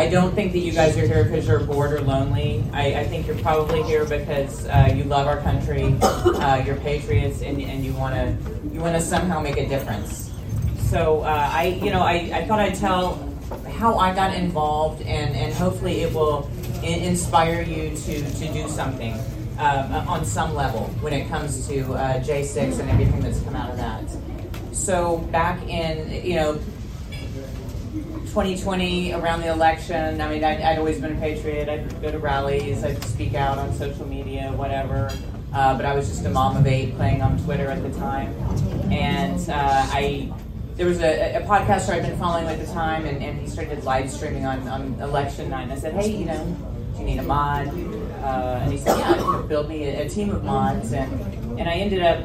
I don't think that you guys are here because you're bored or lonely. I, I think you're probably here because uh, you love our country, uh, you're patriots, and, and you want to you want to somehow make a difference. So uh, I, you know, I, I thought I'd tell how I got involved, and, and hopefully it will in- inspire you to, to do something uh, on some level when it comes to uh, J6 and everything that's come out of that. So back in, you know, 2020 around the election. I mean, I'd, I'd, always been a patriot. I'd go to rallies. I'd speak out on social media, whatever. Uh, but I was just a mom of eight playing on Twitter at the time, and uh, I there was a, a podcaster I'd been following at the time, and, and he started live streaming on, on election night. And I said, hey, you know, do you need a mod? Uh, and he said, yeah, build me a, a team of mods, and and I ended up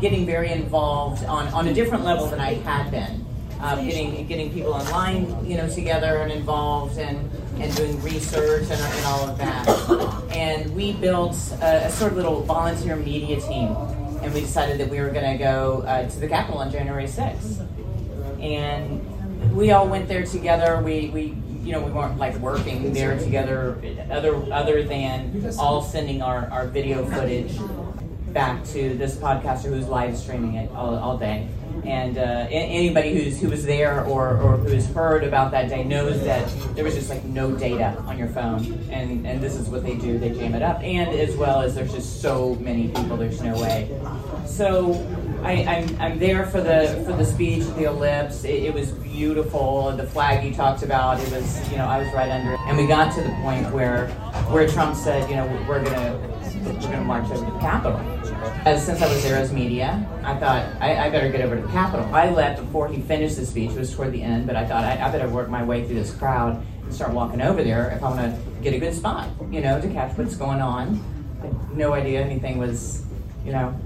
getting very involved on, on a different level than I had been um, getting getting people online, you know, together and involved, and and doing research and, and all of that. And we built a, a, sort of little volunteer media team, and we decided that we were going to go uh, to the Capitol on January 6th. And we all went there together. We we you know we weren't like working there together, other other than all sending our, our video footage back to this podcaster who's live streaming it all, all day and uh, anybody who's who was there or, or who has heard about that day knows that there was just like no data on your phone, and and this is what they do: they jam it up, and as well as there's just so many people, there's no way. So I, am I'm, I'm there for the for the speech the ellipse. It, it, was beautiful. The flag you talked about, it was you know I was right under it, and we got to the point where where Trump said, you know, we're gonna we're gonna march over to the Capitol. As, since I was there as media, I thought I, I, better get over to the Capitol. I left before he finished the speech. It was toward the end, but I thought I, I better work my way through this crowd and start walking over there if I want to get a good spot, you know, to catch what's going on. I had no idea anything was, you know,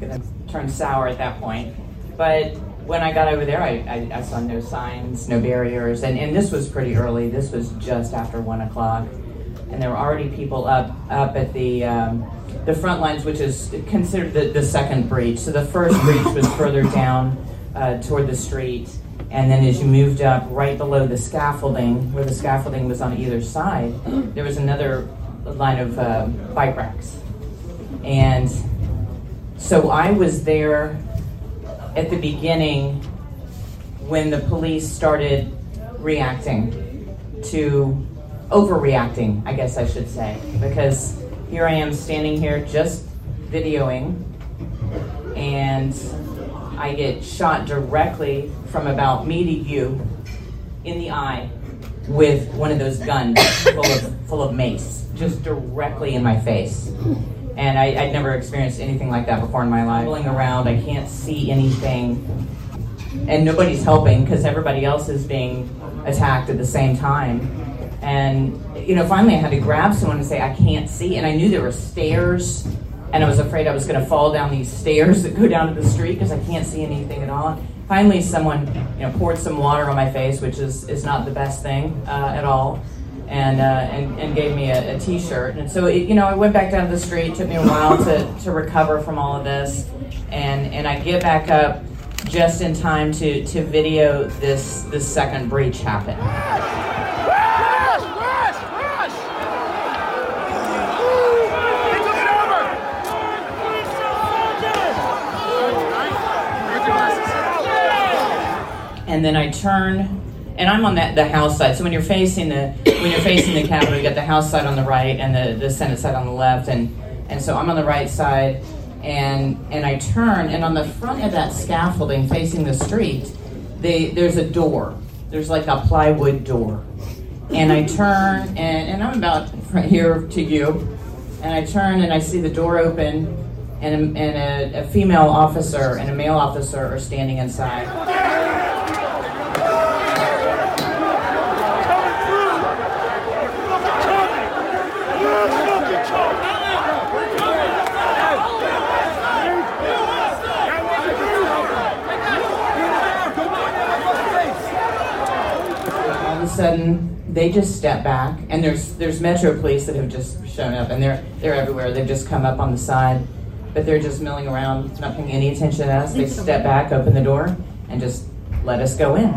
going to turn sour at that point. But when I got over there, I, I, I saw no signs, no barriers, and, and this was pretty early. This was just after one o'clock, and there were already people up up at the um, the front lines, which is considered the, the second breach. So the first breach was further down uh, toward the street. And then as you moved up right below the scaffolding, where the scaffolding was on either side, there was another line of uh, bike racks. And so I was there at the beginning when the police started reacting to overreacting, I guess I should say, because here I am standing here just videoing, and I get shot directly from about me to you in the eye with one of those guns full of full of mace, just directly in my face. And I, would never experienced anything like that before in my life. Rolling around, I can't see anything, and nobody's helping because everybody else is being attacked at the same time. And, you know, finally I had to grab someone and say, I can't see. And I knew there were stairs, and I was afraid I was going to fall down these stairs that go down to the street because I can't see anything at all. Finally, someone, you know, poured some water on my face, which is, is not the best thing uh, at all. And, uh, and, and gave me a a t-shirt. And so, it, you know, I went back down to the street. It took me a while to, to recover from all of this. And, and I get back up just in time to, to video this, this second breach happen. And then I turn and I'm on that the House side. So when you're facing the when you're facing the Capitol, you got the House side on the right and the, the Senate side on the left, and and so I'm on the right side, and and I turn, and on the front of that scaffolding facing the street, they there's a door. There's like a plywood door, and I turn, and, and I'm about right here to you, and I turn and I see the door open, and a, and a, a female officer and a male officer are standing inside. Sudden they just step back and there's there's metro police that have just shown up and they're they're everywhere. They've just come up on the side but they're just milling around not paying any attention to us. They step back open the door and just let us go in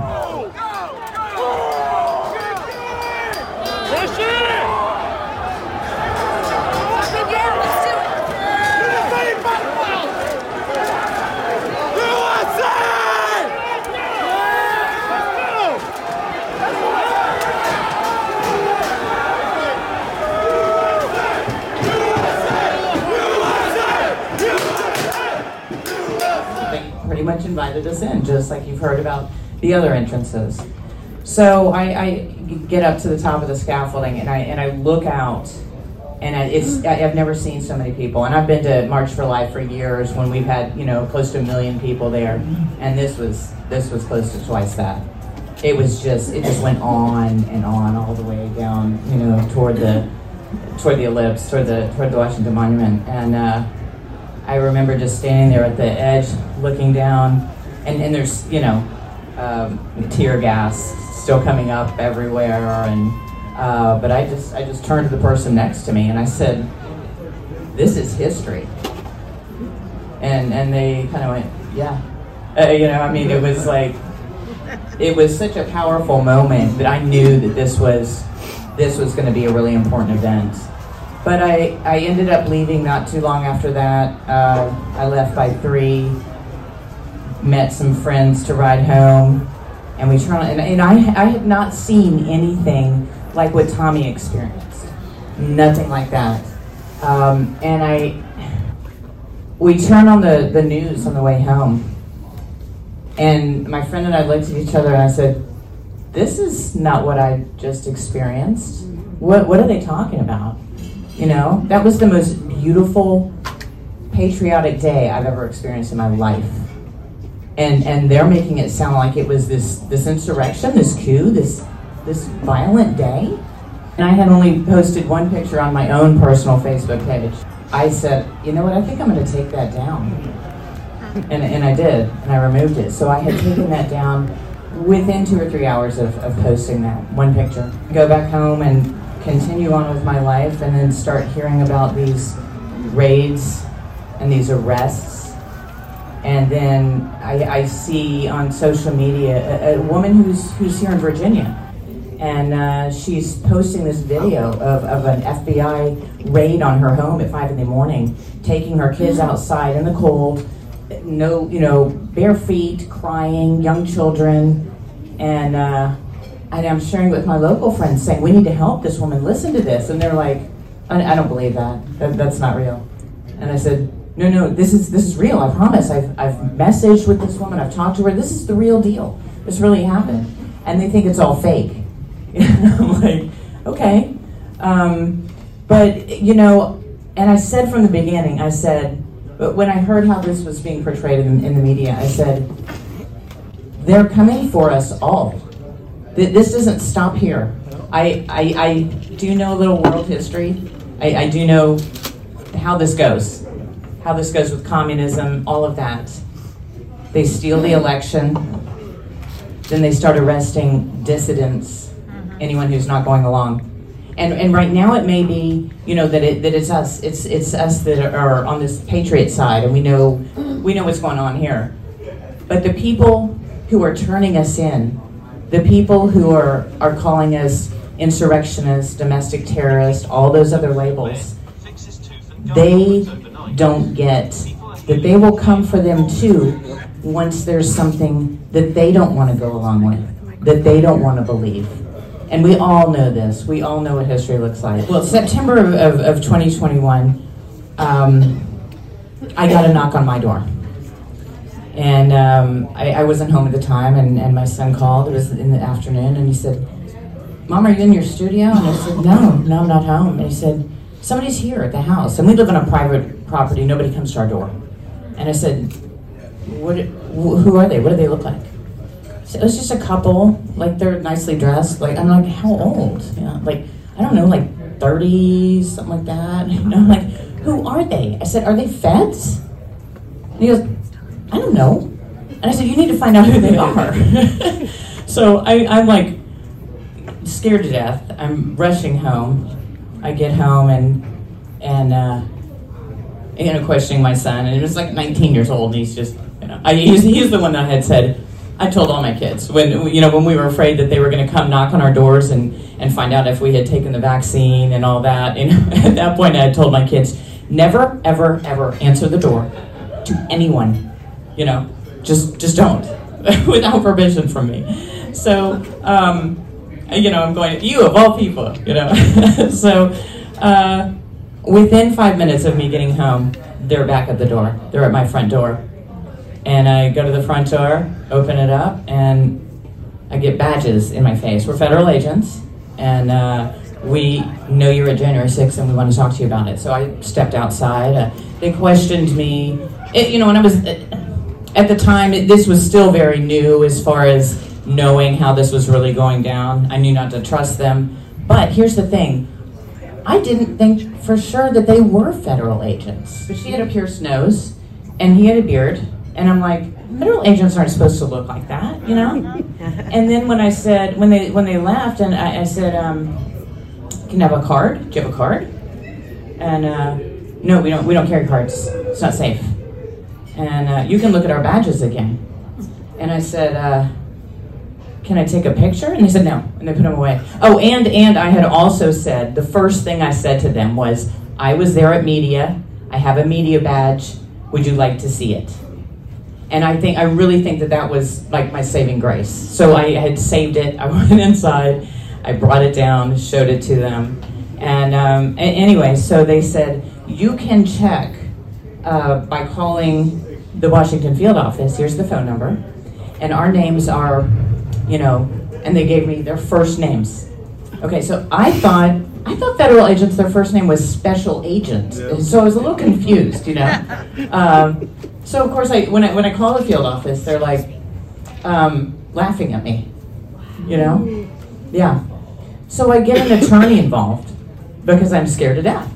much invited us in, just like you've heard about the other entrances. So I, I get up to the top of the scaffolding and I and I look out, and I, it's I, I've never seen so many people. And I've been to March for Life for years when we've had you know close to a million people there, and this was this was close to twice that. It was just it just went on and on all the way down you know toward the toward the ellipse toward the toward the Washington Monument and. Uh, I remember just standing there at the edge, looking down, and, and there's, you know, um, tear gas still coming up everywhere, and uh, but I just I just turned to the person next to me and I said, "This is history," and and they kind of went, "Yeah," uh, you know. I mean, it was like it was such a powerful moment that I knew that this was this was going to be a really important event. But I, I ended up leaving not too long after that. Uh, I left by three, met some friends to ride home, and we turned. And, and I, I had not seen anything like what Tommy experienced. Nothing like that. Um, and I, we turned on the, the news on the way home, and my friend and I looked at each other and I said, "This is not what I just experienced. What what are they talking about?" You know, that was the most beautiful patriotic day I've ever experienced in my life. And and they're making it sound like it was this this insurrection, this coup, this this violent day. And I had only posted one picture on my own personal Facebook page. I said, you know what, I think I'm gonna take that down. And, and I did, and I removed it. So I had taken that down within two or three hours of, of posting that one picture. Go back home and continue on with my life and then start hearing about these raids and these arrests. And then I, I see on social media a, a, woman who's, who's here in Virginia. And uh, she's posting this video of, of an FBI raid on her home at 5 in the morning, taking her kids outside in the cold, no, you know, bare feet, crying, young children. And uh, and I'm sharing with my local friends saying, we need to help this woman listen to this. And they're like, I, I don't believe that. that. That's not real. And I said, no, no, this is this is real. I promise. I've, I've messaged with this woman. I've talked to her. This is the real deal. This really happened. And they think it's all fake. I'm like, okay. Um, but, you know, and I said from the beginning, I said, but when I heard how this was being portrayed in, in the media, I said, they're coming for us all this doesn't stop here. I, I, I do know a little world history. I, I do know how this goes, how this goes with communism, all of that. They steal the election, then they start arresting dissidents, mm-hmm. anyone who's not going along. And, and right now it may be you know that it that it's us it's it's us that are on this patriot side and we know we know what's going on here but the people who are turning us in the people who are, are calling us insurrectionists, domestic terrorists, all those other labels, they don't get that they will come for them too once there's something that they don't want to go along with, that they don't want to believe. And we all know this. We all know what history looks like. Well, September of, of, of 2021, um, I got a knock on my door. And um, I, I, wasn't home at the time, and, and my son called. It was in the afternoon, and he said, Mom, are you in your studio? And I said, No, no, I'm not home. And he said, Somebody's here at the house. And we live in a private property, nobody comes to our door. And I said, what, Who are they? What do they look like? So it was just a couple, like they're nicely dressed. Like, I'm like, How old? Know, like, I don't know, like 30, something like that. And I'm like, Who are they? I said, Are they feds? And he goes, I don't know. And I said, you need to find out who they are. so I, I'm like scared to death. I'm rushing home. I get home and and uh, you know questioning my son, and he was like 19 years old, and he's just you know I, he's, he's the one that had said, I told all my kids when you know when we were afraid that they were going to come knock on our doors and and find out if we had taken the vaccine and all that. Know, at that point, I had told my kids never, ever, ever answer the door to anyone. You know, just just don't without permission from me. So, um, you know, I'm going you of all people. You know, so uh, within five minutes of me getting home, they're back at the door. They're at my front door and I go to the front door, open it up, and I get badges in my face. We're federal agents, and uh, we know you're at January 6th, and we want to talk to you about it. So I stepped outside. Uh, they questioned me. It, you know, when I was at the time, it, this was still very new as far as knowing how this was really going down. I knew not to trust them. But here's the thing I didn't think for sure that they were federal agents. But she had a pierced nose, and he had a beard and I'm like, federal agents aren't supposed to look like that, you know? and then when I said, when they when they left, and I, I said, um, can you have a card? Do you have a card? And uh, no, we don't. We don't carry cards. It's not safe. And uh, you can look at our badges again. And I said, uh, can I take a picture? And they said no, and they put them away. Oh, and and I had also said the first thing I said to them was, I was there at media. I have a media badge. Would you like to see it? and I think I really think that that was like my saving grace. So I had saved it. I went inside, I brought it down, showed it to them, and um, anyway, so they said you can check uh, by calling the Washington field office. Here's the phone number, and our names are, you know, and they gave me their first names. Okay, so I thought I thought federal agents, their first name was special agent. Yeah. So I was a little confused, you know. Um, so of course, I when I when I call the field office, they're like um, laughing at me. You know, yeah. So I get an attorney involved because I'm scared to death.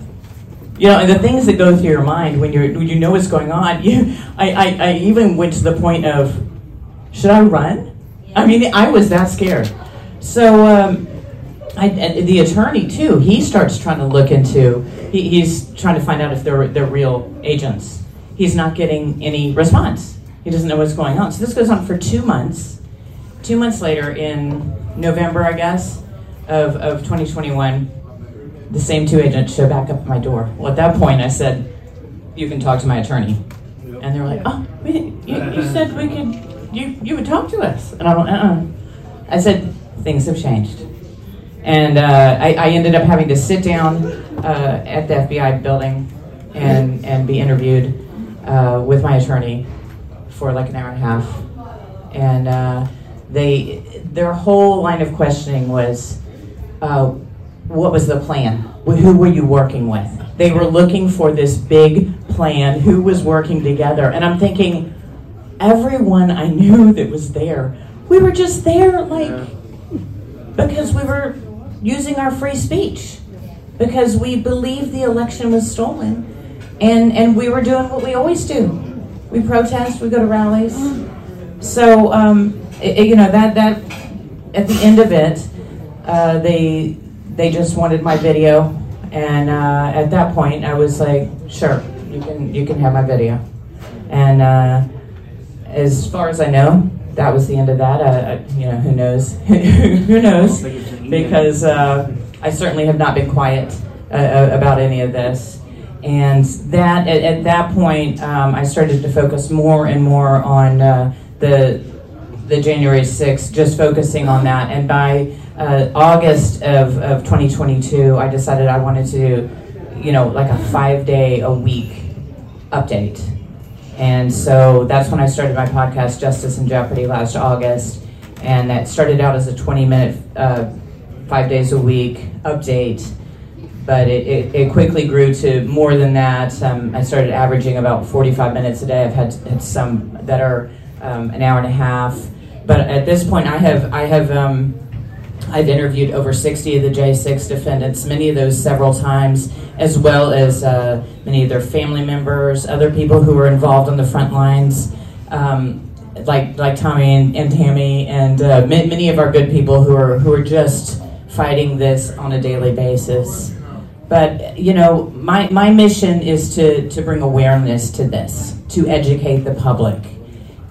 You know, and the things that go through your mind when you're when you know what's going on. You, I, I, I even went to the point of, should I run? I mean, I was that scared. So. Um, I, the attorney too. He starts trying to look into. He, he's trying to find out if they're they're real agents he's not getting any response. He doesn't know what's going on. So this goes on for two months. Two months later, in November, I guess, of, of 2021, the same two agents show back up at my door. Well, at that point, I said, You can talk to my attorney. And they're like, Oh, we, you, you said we could, you, you would talk to us. And I went, Uh uh I said, Things have changed. And uh, I, I, ended up having to sit down uh, at the FBI building and, and be interviewed uh, with my attorney for like an hour and a half, and uh, they their whole line of questioning was, uh, what was the plan? Who were you working with? They were looking for this big plan. Who was working together? And I'm thinking, everyone I knew that was there, we were just there like because we were using our free speech because we believed the election was stolen and and we were doing what we always do. We protest. We go to rallies. So um, it, you know that that at the end of it, uh, they they just wanted my video, and uh, at that point, I was like, sure, you can you can have my video, and uh, as far as I know, that was the end of that. Uh, you know, who knows? who knows? Because uh, I certainly have not been quiet uh, about any of this. And that at, at that point, um, I started to focus more and more on uh, the the January 6th, just focusing on that. And by uh, August of, of 2022, I decided I wanted to do, you know, like a five day a week update. And so that's when I started my podcast, Justice in Jeopardy, last August. And that started out as a 20 minute, uh, five days a week update but it, it, it, quickly grew to more than that. Um, I started averaging about 45 minutes a day. I've had, had some that are um, an hour and a half. But at this point, I have, I have um, I've interviewed over 60 of the J6 defendants, many of those several times, as well as uh, many of their family members, other people who were involved on the front lines, um, like like Tommy and, and Tammy, and uh, many of our good people who are who are just fighting this on a daily basis. But you know, my, my mission is to, to bring awareness to this, to educate the public.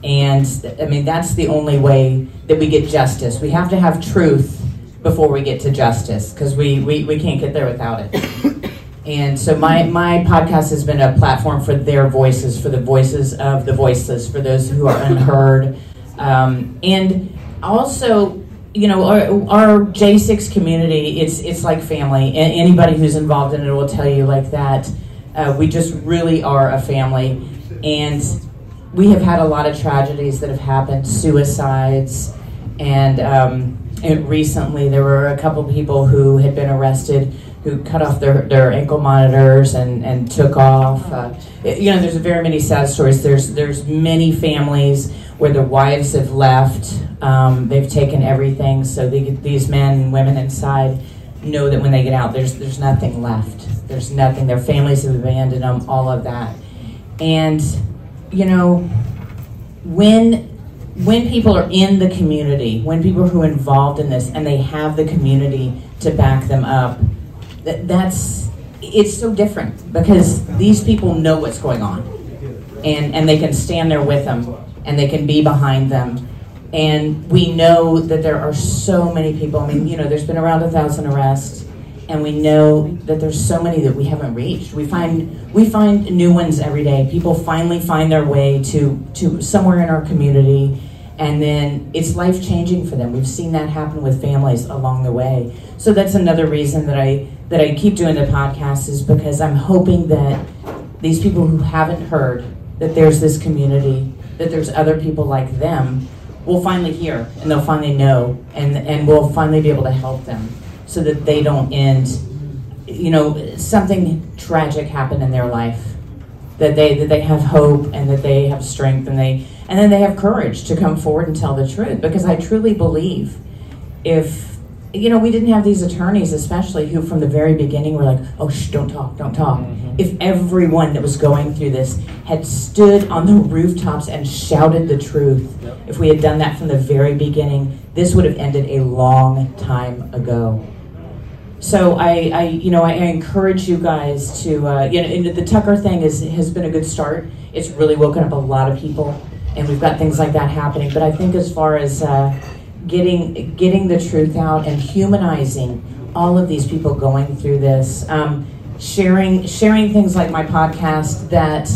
And I mean, that's the only way that we get justice. We have to have truth before we get to justice because we, we, we can't get there without it. And so my, my podcast has been a platform for their voices, for the voices of the voiceless, for those who are unheard. Um, and also, you know, our, our, J6 community, it's, it's like family. And anybody who's involved in it will tell you like that. Uh, we just really are a family. And we have had a lot of tragedies that have happened, suicides, and, um, and recently there were a couple people who had been arrested who cut off their, their ankle monitors and, and took off. Uh, you know, there's very many sad stories. There's there's many families where the wives have left. Um, they've taken everything, so they, these men and women inside know that when they get out, there's there's nothing left. There's nothing. Their families have abandoned them. All of that, and you know, when when people are in the community, when people who are involved in this, and they have the community to back them up, that, that's it's so different because these people know what's going on, and and they can stand there with them, and they can be behind them, and we know that there are so many people. I mean, you know, there's been around a thousand arrests, and we know that there's so many that we haven't reached. We find we find new ones every day. People finally find their way to to somewhere in our community and then it's life changing for them. We've seen that happen with families along the way. So that's another reason that I that I keep doing the podcast is because I'm hoping that these people who haven't heard that there's this community, that there's other people like them, will finally hear and they'll finally know and and we'll finally be able to help them so that they don't end you know something tragic happen in their life. That they that they have hope and that they have strength and they and then they have courage to come forward and tell the truth because I truly believe if you know we didn't have these attorneys especially who from the very beginning were like oh shh don't talk don't talk mm-hmm. if everyone that was going through this had stood on the rooftops and shouted the truth yep. if we had done that from the very beginning this would have ended a long time ago so I, I you know I, encourage you guys to uh, you know the Tucker thing is has been a good start it's really woken up a lot of people and we've got things like that happening. But I think as far as uh, getting getting the truth out and humanizing all of these people going through this, um, sharing sharing things like my podcast that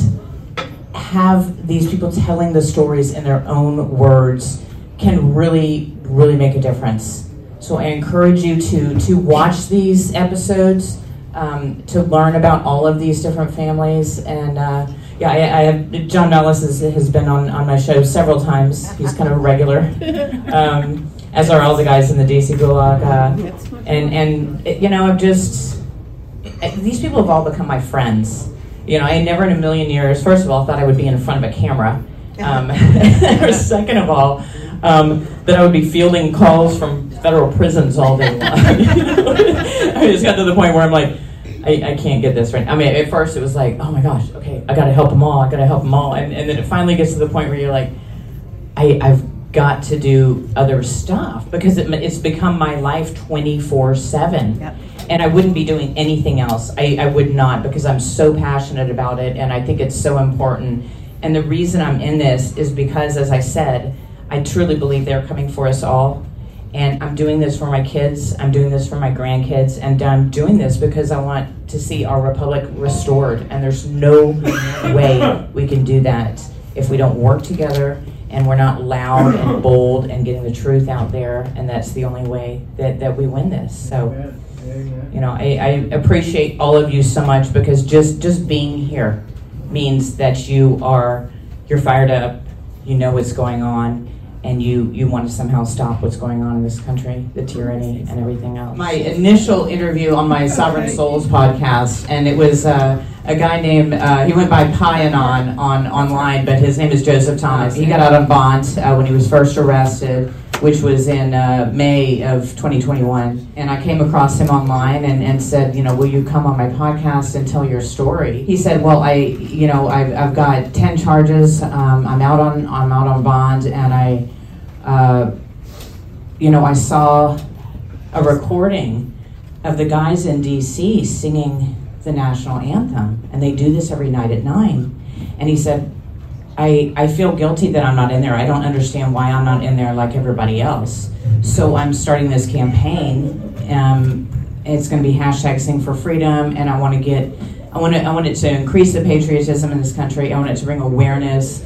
have these people telling the stories in their own words can really really make a difference. So I encourage you to to watch these episodes um, to learn about all of these different families and. Uh, yeah, I, I have, John Mellis has, has been on, on my show several times. He's kind of a regular, um, as are all the guys in the DC Gulag. Uh, and, and, you know, I've just, these people have all become my friends. You know, I never in a million years, first of all, thought I would be in front of a camera. Um, second of all, um, that I would be fielding calls from federal prisons all day long. I just got to the point where I'm like, I, I can't get this right. I mean, at first it was like, oh my gosh, okay, I got to help them all. I got to help them all. And, and then it finally gets to the point where you're like, I, I've got to do other stuff because it, it's become my life 24 7. And I wouldn't be doing anything else. I, I would not because I'm so passionate about it and I think it's so important. And the reason I'm in this is because, as I said, I truly believe they're coming for us all. And I'm doing this for my kids, I'm doing this for my grandkids, and I'm doing this because I want to see our republic restored. And there's no way we can do that if we don't work together and we're not loud and bold and getting the truth out there. And that's the only way that, that we win this. So, you know, I, I appreciate all of you so much because just, just being here means that you are, you're fired up, you know what's going on and you you want to somehow stop what's going on in this country, the tyranny and everything else. My initial interview on my Sovereign Souls podcast, and it was uh, a guy named uh, he went by Pyanon on online, but his name is Joseph Thomas. He got out on bond uh, when he was first arrested. Which was in uh, May of 2021. And I came across him online and, and said, you know, will you come on my podcast and tell your story? He said, well, I, you know, I've, I've got 10 charges. Um, I'm out on, I'm out on bond and I, uh, you know, I saw a recording of the guys in DC singing the national anthem, and they do this every night at nine. And he said, I, I feel guilty that I'm not in there. I don't understand why I'm not in there like everybody else. So I'm starting this campaign. Um, it's going to be hashtag Sing for Freedom, and I want to get, I want to, I want it to increase the patriotism in this country. I want it to bring awareness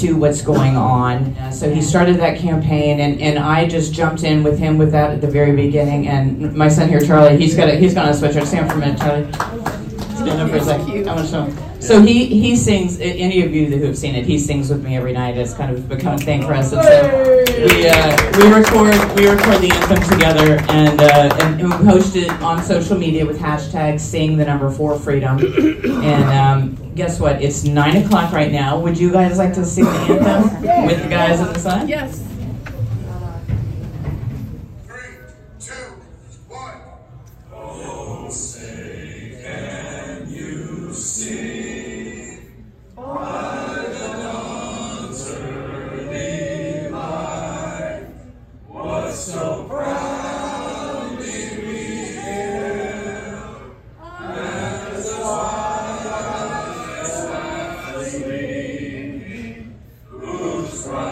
to what's going on. Uh, so he started that campaign, and, and I just jumped in with him with that at the very beginning. And my son here, Charlie, he's got he's got a switcher. Stand for a minute, Charlie. Stand up for a second. I want to show him. So he, he sings. Any of you who have seen it, he sings with me every night. It's kind of become a thing for us. And so we uh, we record we record the anthem together, and, uh, and, and we post it on social media with hashtag Sing the number four freedom. And um, guess what? It's nine o'clock right now. Would you guys like to sing the anthem with the guys in the sun? Yes.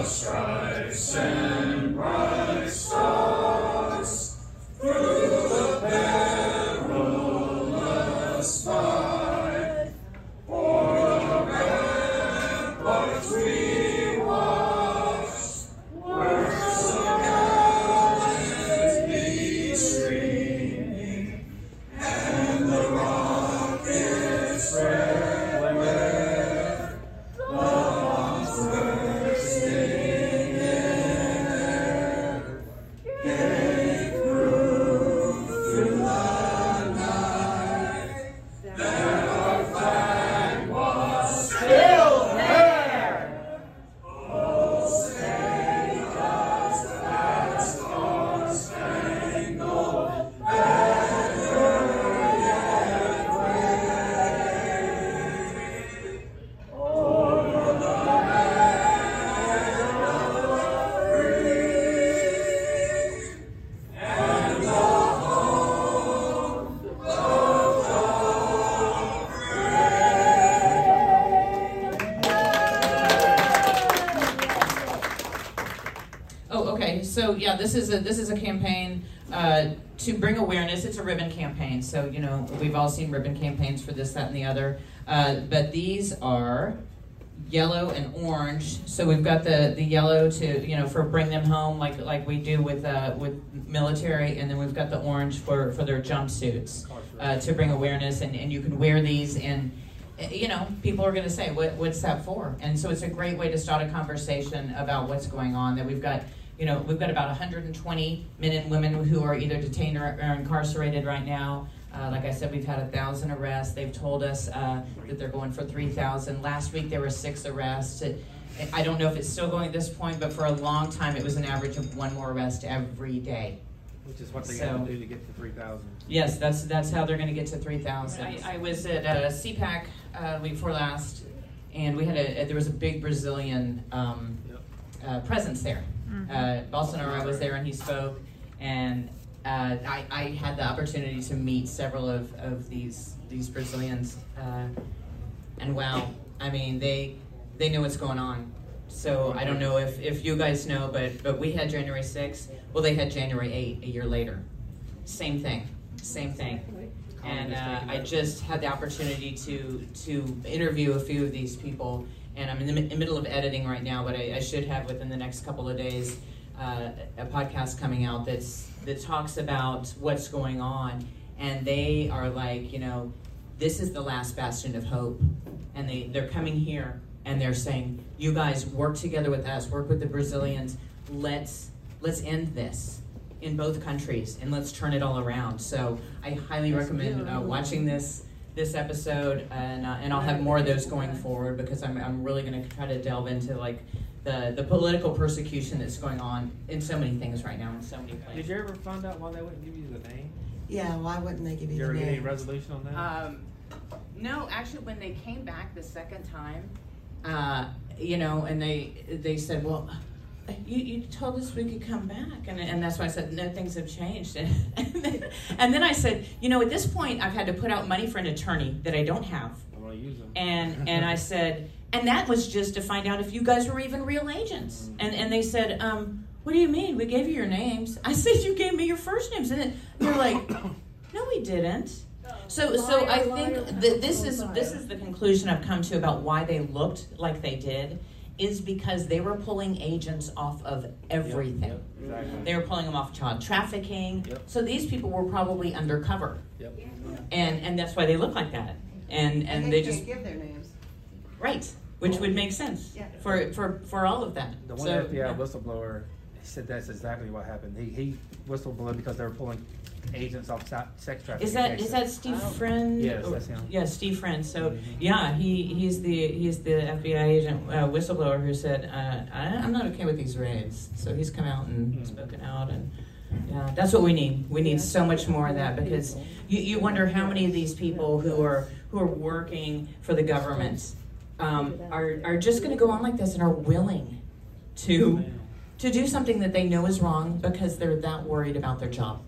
So yeah, this is a this is a campaign uh, to bring awareness. It's a ribbon campaign, so you know we've all seen ribbon campaigns for this, that, and the other. Uh, but these are yellow and orange. So we've got the, the yellow to you know for bring them home like like we do with uh, with military, and then we've got the orange for for their jumpsuits uh, to bring awareness. And, and you can wear these and you know, people are going to say, what, what's that for? And so it's a great way to start a conversation about what's going on. That we've got you know, we've got about 120 men and women who are either detained or, or incarcerated right now. Uh, like I said, we've had a thousand arrests. They've told us uh, that they're going for 3,000. Last week there were six arrests. It, I don't know if it's still going at this point, but for a long time it was an average of one more arrest every day. Which is what they so, got to do to get to 3,000. Yes, that's that's how they're going to get to 3,000. I, I, was at uh, CPAC uh, week before last, and we had a, there was a big Brazilian um, yep. uh, presence there. Mm-hmm. Uh, Bolsonaro was there and he spoke, and uh, I, I, had the opportunity to meet several of, of these these Brazilians, uh, and wow, I mean they they know what's going on. So I don't know if, if you guys know, but but we had January 6th. Well, they had January 8 a year later. Same thing, same thing. And uh, I just had the opportunity to to interview a few of these people and I'm in the mi- middle of editing right now, but I, I, should have within the next couple of days uh, a podcast coming out that's that talks about what's going on, and they are like, you know, this is the last bastion of hope, and they they're coming here and they're saying, you guys work together with us, work with the Brazilians, let's let's end this in both countries and let's turn it all around. So I highly recommend uh, watching this this episode, and uh, and I'll have more of those going forward because I'm I'm really going to try to delve into like the the political persecution that's going on in so many things right now in so many places. Did you ever find out why they wouldn't give you the name? Yeah, why wouldn't they give you, you the name? Did you ever get any resolution on that? Um, no, actually, when they came back the second time, uh, you know, and they they said, well you, you told us we could come back. And, and that's why I said, no, things have changed. And, and, then, and then I said, you know, at this point, I've had to put out money for an attorney that I don't have. I use them. And, and I said, And that was just to find out if you guys were even real agents. And and they said, um, "What do you mean? We gave you your names." I said, "You gave me your first names." And then they're like, "No, we didn't." So so I think that this is this is the conclusion I've come to about why they looked like they did is because they were pulling agents off of everything. Yep, Exactly. They were pulling them off child trafficking. Yep. So these people were probably undercover. Yep. And and that's why they look like that. And and they just can't give their names. Right, which would make sense Yeah. for, for, for all of them. The one So, FBI yeah. whistleblower he said that's exactly what happened. He he whistleblowed because they were pulling agents off sex trafficking. Is that cases. is that Steve Friend? Yes, Or- that's him. Yeah, Steve Friend. So Mhm. yeah, he he's the he's the FBI agent uh, whistleblower who said uh, I, I'm not okay with these raids. So he's come out and Mhm. spoken out, and yeah, that's what we need. We need so much more of that because you, you wonder how many of these people who are who are working for the government um, are are just going to go on like this and are willing to to do something that they know is wrong because they're that worried about their job.